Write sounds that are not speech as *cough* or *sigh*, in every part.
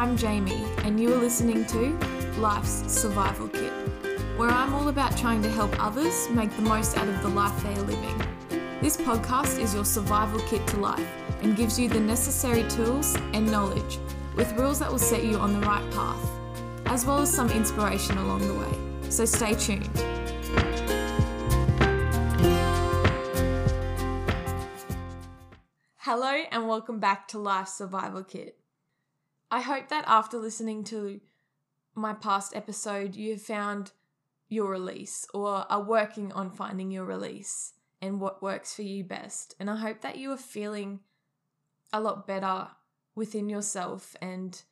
I'm Jamie, and you are listening to Life's Survival Kit, where I'm all about trying to help others make the most out of the life they are living. This podcast is your survival kit to life and gives you the necessary tools and knowledge with rules that will set you on the right path, as well as some inspiration along the way. So stay tuned. Hello, and welcome back to Life's Survival Kit. I hope that after listening to my past episode, you have found your release or are working on finding your release and what works for you best. And I hope that you are feeling a lot better within yourself and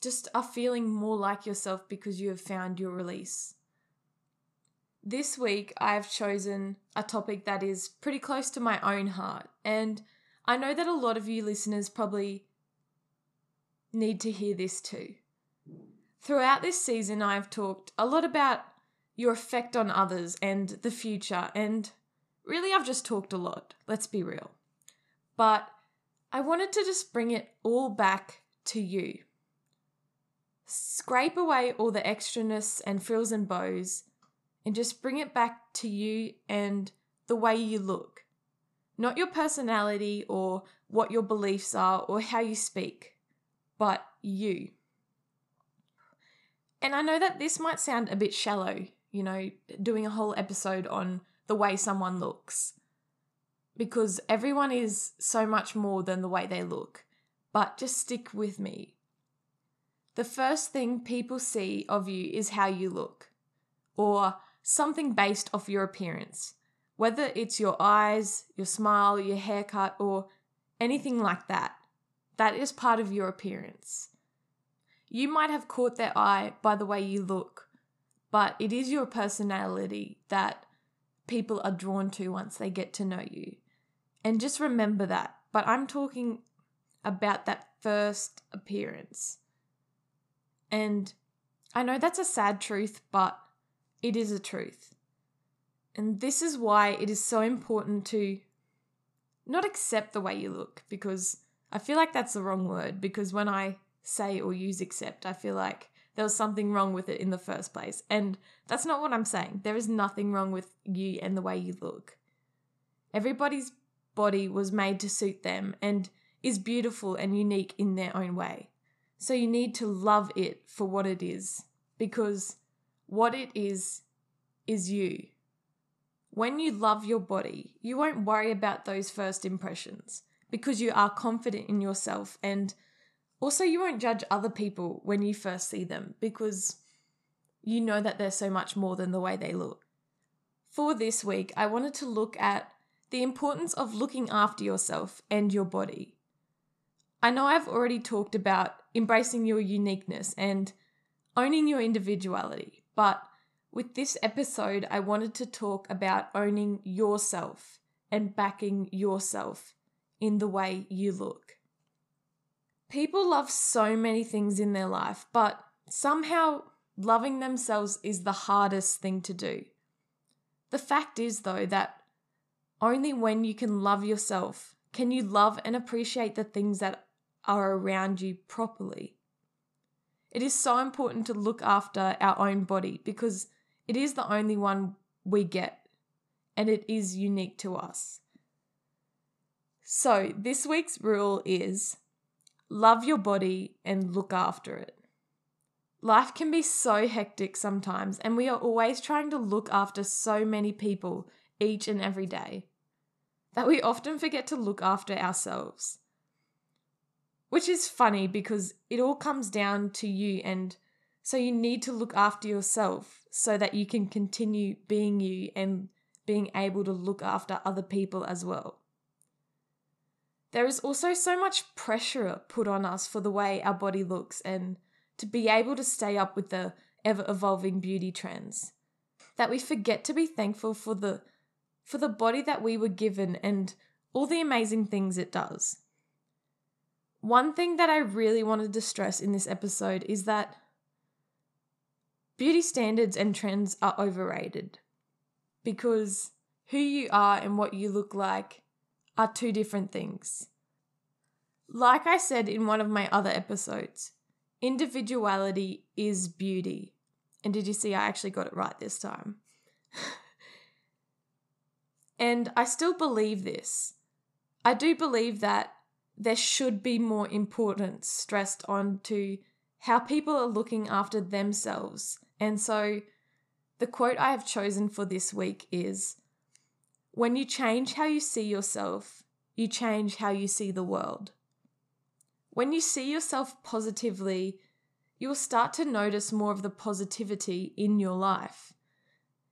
just are feeling more like yourself because you have found your release. This week, I've chosen a topic that is pretty close to my own heart, and I know that a lot of you listeners probably need to hear this too. Throughout this season, I've talked a lot about your effect on others and the future, and really, I've just talked a lot, let's be real. But I wanted to just bring it all back to you. Scrape away all the extraness and frills and bows and just bring it back to you and the way you look. Not your personality or what your beliefs are or how you speak, but you. And I know that this might sound a bit shallow, you know, doing a whole episode on the way someone looks because everyone is so much more than the way they look. But just stick with me. The first thing people see of you is how you look, or something based off your appearance, whether it's your eyes, your smile, your haircut, or anything like that. That is part of your appearance. You might have caught their eye by the way you look, but it is your personality that people are drawn to once they get to know you. And just remember that. But I'm talking about that first appearance. And I know that's a sad truth, but it is a truth. And this is why it is so important to not accept the way you look, because I feel like that's the wrong word. Because when I say or use accept, I feel like there was something wrong with it in the first place. And that's not what I'm saying. There is nothing wrong with you and the way you look. Everybody's body was made to suit them and is beautiful and unique in their own way. So you need to love it for what it is because what it is is you. When you love your body, you won't worry about those first impressions because you are confident in yourself and also you won't judge other people when you first see them because you know that they're so much more than the way they look. For this week, I wanted to look at the importance of looking after yourself and your body. I know I've already talked about embracing your uniqueness and owning your individuality, but with this episode, I wanted to talk about owning yourself and backing yourself in the way you look. People love so many things in their life, but somehow loving themselves is the hardest thing to do. The fact is, though, that only when you can love yourself can you love and appreciate the things that are around you properly. It is so important to look after our own body because it is the only one we get and it is unique to us. So, this week's rule is love your body and look after it. Life can be so hectic sometimes, and we are always trying to look after so many people each and every day that we often forget to look after ourselves. Which is funny because it all comes down to you, and so you need to look after yourself so that you can continue being you and being able to look after other people as well. There is also so much pressure put on us for the way our body looks and to be able to stay up with the ever evolving beauty trends that we forget to be thankful for the for the body that we were given and all the amazing things it does. One thing that I really wanted to stress in this episode is that beauty standards and trends are overrated because who you are and what you look like are two different things. Like I said in one of my other episodes, individuality is beauty. And did you see I actually got it right this time? *laughs* and I still believe this. I do believe that there should be more importance stressed on to how people are looking after themselves. And so the quote I have chosen for this week is When you change how you see yourself, you change how you see the world. When you see yourself positively, you will start to notice more of the positivity in your life.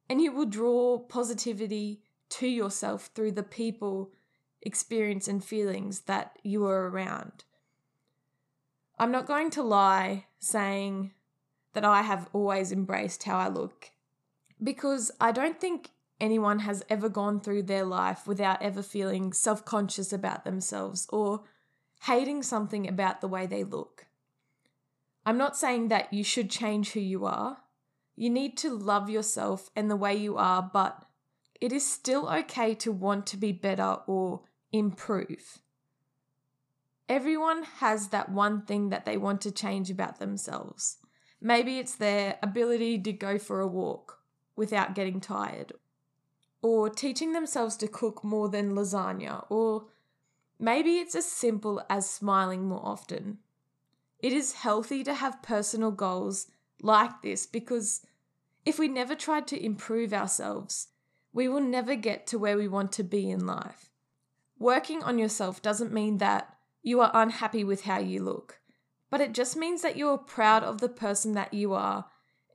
And you will draw positivity to yourself through the people, experience, and feelings that you are around. I'm not going to lie saying that I have always embraced how I look because I don't think anyone has ever gone through their life without ever feeling self conscious about themselves or hating something about the way they look. I'm not saying that you should change who you are. You need to love yourself and the way you are, but it is still okay to want to be better or improve. Everyone has that one thing that they want to change about themselves. Maybe it's their ability to go for a walk without getting tired, or teaching themselves to cook more than lasagna, or maybe it's as simple as smiling more often. It is healthy to have personal goals like this because if we never tried to improve ourselves, we will never get to where we want to be in life. Working on yourself doesn't mean that you are unhappy with how you look, but it just means that you are proud of the person that you are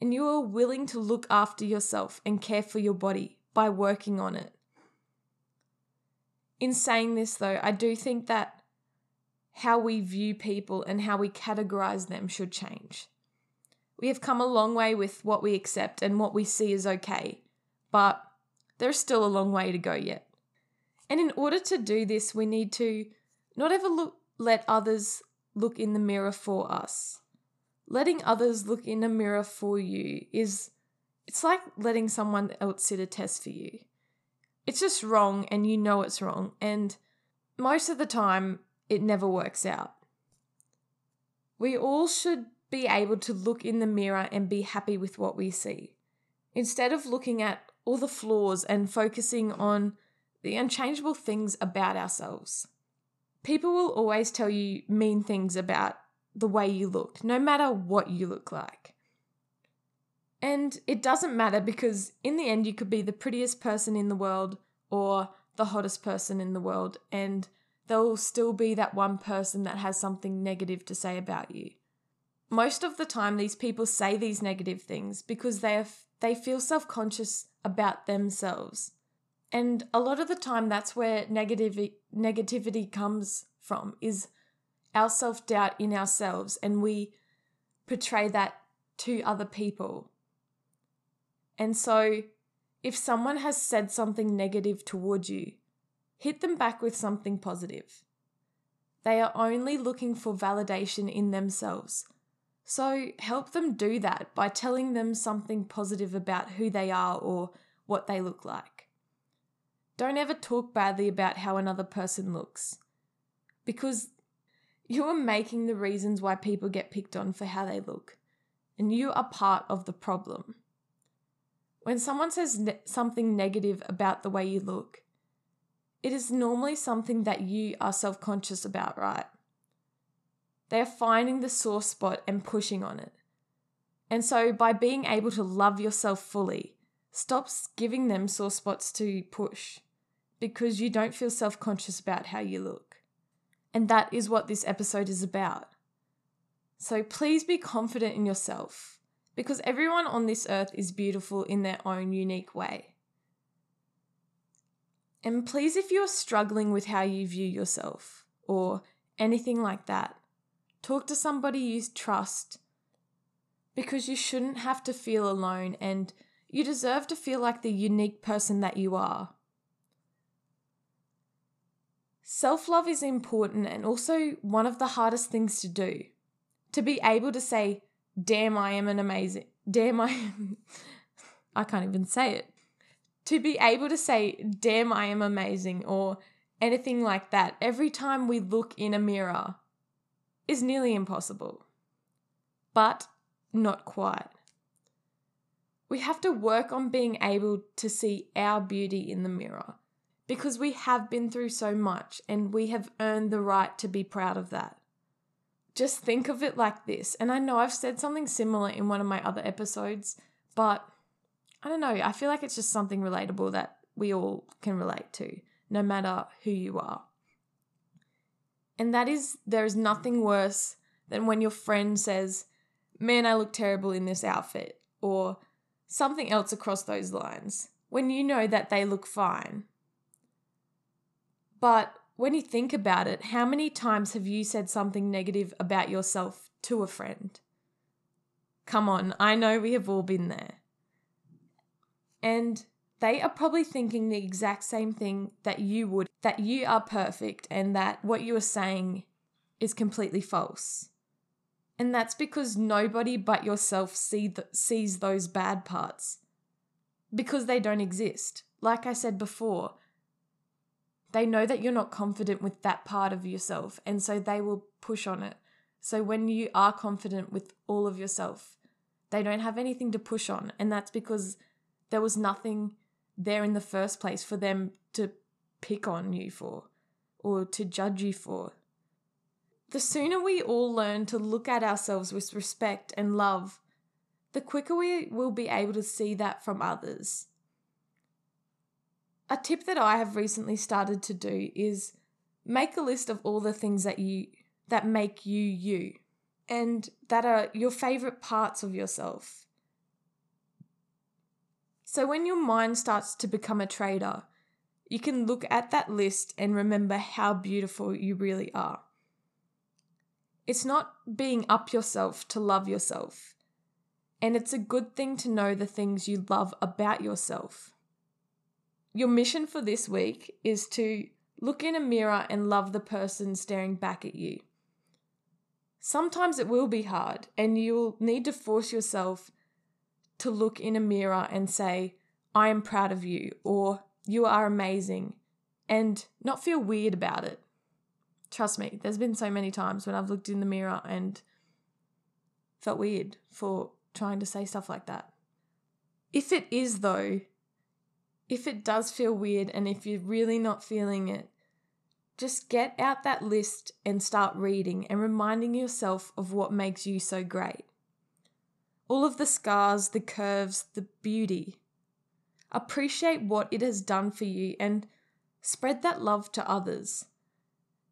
and you are willing to look after yourself and care for your body by working on it. In saying this, though, I do think that how we view people and how we categorize them should change. We have come a long way with what we accept and what we see as okay, but there's still a long way to go yet. And in order to do this, we need to not ever look, let others look in the mirror for us letting others look in a mirror for you is it's like letting someone else sit a test for you. It's just wrong and you know it's wrong and most of the time it never works out. We all should be able to look in the mirror and be happy with what we see. Instead of looking at all the flaws and focusing on the unchangeable things about ourselves. People will always tell you mean things about the way you look, no matter what you look like. And it doesn't matter because in the end, you could be the prettiest person in the world or the hottest person in the world, and there will still be that one person that has something negative to say about you. Most of the time, these people say these negative things because they, have, they feel self conscious about themselves. And a lot of the time, that's where negativity, negativity comes from, is our self doubt in ourselves and we portray that to other people. And so, if someone has said something negative towards you, hit them back with something positive. They are only looking for validation in themselves. So, help them do that by telling them something positive about who they are or what they look like. Don't ever talk badly about how another person looks because you are making the reasons why people get picked on for how they look, and you are part of the problem. When someone says ne- something negative about the way you look, it is normally something that you are self conscious about, right? They are finding the sore spot and pushing on it. And so, by being able to love yourself fully, stops giving them sore spots to push because you don't feel self conscious about how you look. And that is what this episode is about. So please be confident in yourself because everyone on this earth is beautiful in their own unique way. And please, if you're struggling with how you view yourself or anything like that, talk to somebody you trust because you shouldn't have to feel alone and you deserve to feel like the unique person that you are. Self love is important and also one of the hardest things to do. To be able to say, damn, I am an amazing, damn, I am, *laughs* I can't even say it. To be able to say, damn, I am amazing, or anything like that every time we look in a mirror is nearly impossible. but not quite. We have to work on being able to see our beauty in the mirror because we have been through so much and we have earned the right to be proud of that. Just think of it like this. And I know I've said something similar in one of my other episodes, but I don't know. I feel like it's just something relatable that we all can relate to, no matter who you are. And that is, there is nothing worse than when your friend says, Man, I look terrible in this outfit, or something else across those lines when you know that they look fine. But when you think about it, how many times have you said something negative about yourself to a friend? Come on, I know we have all been there. And they are probably thinking the exact same thing that you would that you are perfect and that what you are saying is completely false. And that's because nobody but yourself see th- sees those bad parts because they don't exist. Like I said before, they know that you're not confident with that part of yourself, and so they will push on it. So when you are confident with all of yourself, they don't have anything to push on, and that's because there was nothing there in the first place for them to pick on you for or to judge you for. The sooner we all learn to look at ourselves with respect and love, the quicker we will be able to see that from others. A tip that I have recently started to do is make a list of all the things that you that make you you and that are your favorite parts of yourself. So when your mind starts to become a trader, you can look at that list and remember how beautiful you really are. It's not being up yourself to love yourself. And it's a good thing to know the things you love about yourself. Your mission for this week is to look in a mirror and love the person staring back at you. Sometimes it will be hard, and you'll need to force yourself to look in a mirror and say, I am proud of you, or you are amazing, and not feel weird about it. Trust me, there's been so many times when I've looked in the mirror and felt weird for trying to say stuff like that. If it is, though, if it does feel weird and if you're really not feeling it, just get out that list and start reading and reminding yourself of what makes you so great. All of the scars, the curves, the beauty. Appreciate what it has done for you and spread that love to others.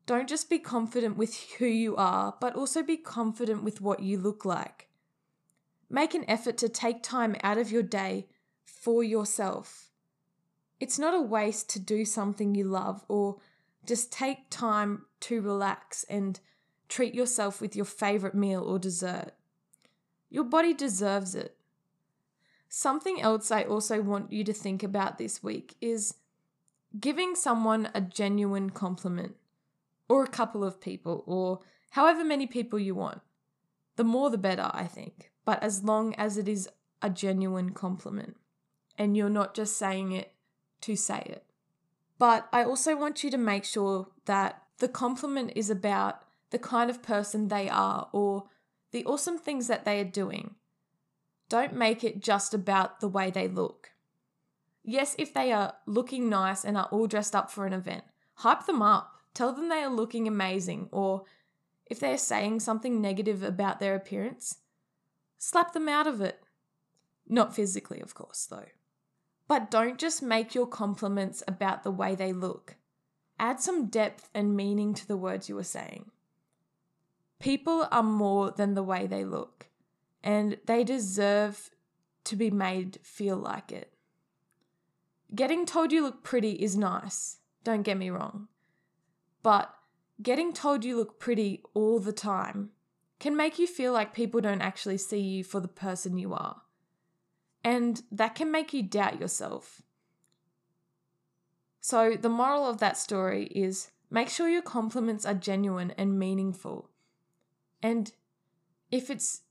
Don't just be confident with *laughs* who you are, but also be confident with what you look like. Make an effort to take time out of your day for yourself. It's not a waste to do something you love or just take time to relax and treat yourself with your favorite meal or dessert. Your body deserves it. Something else I also want you to think about this week is giving someone a genuine compliment or a couple of people, or however many people you want. The more the better, I think, but as long as it is a genuine compliment and you're not just saying it to say it. But I also want you to make sure that the compliment is about the kind of person they are or the awesome things that they are doing. Don't make it just about the way they look. Yes, if they are looking nice and are all dressed up for an event, hype them up. Tell them they are looking amazing, or if they are saying something negative about their appearance, slap them out of it. Not physically, of course, though. But don't just make your compliments about the way they look. Add some depth and meaning to the words you are saying. People are more than the way they look, and they deserve to be made feel like it. Getting told you look pretty is nice, don't get me wrong. But getting told you look pretty all the time can make you feel like people don't actually see you for the person you are. And that can make you doubt yourself. So, the moral of that story is make sure your compliments are genuine and meaningful. And if it's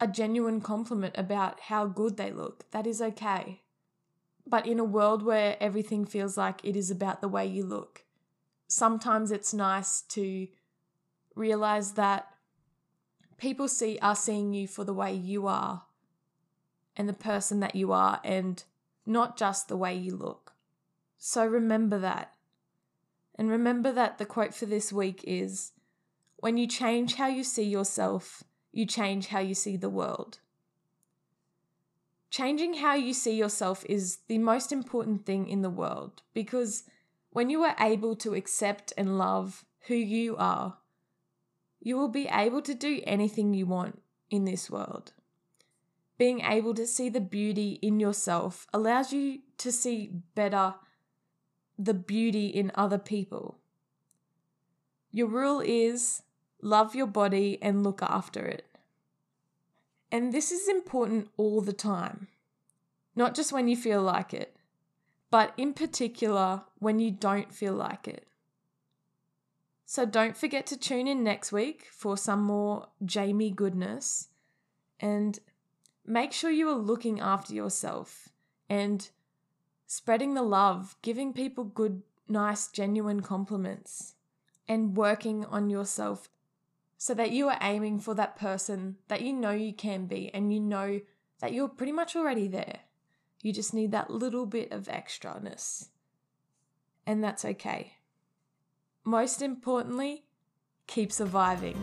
a genuine compliment about how good they look, that is okay. But in a world where everything feels like it is about the way you look, sometimes it's nice to realize that people see are seeing you for the way you are and the person that you are and not just the way you look. So remember that. And remember that the quote for this week is when you change how you see yourself, you change how you see the world. Changing how you see yourself is the most important thing in the world because when you are able to accept and love who you are, you will be able to do anything you want in this world. Being able to see the beauty in yourself allows you to see better the beauty in other people. Your rule is love your body and look after it. And this is important all the time, not just when you feel like it, but in particular when you don't feel like it. So don't forget to tune in next week for some more Jamie goodness and make sure you are looking after yourself and spreading the love, giving people good, nice, genuine compliments, and working on yourself so that you are aiming for that person that you know you can be and you know that you're pretty much already there. You just need that little bit of extraness. And that's okay. Most importantly, keep surviving.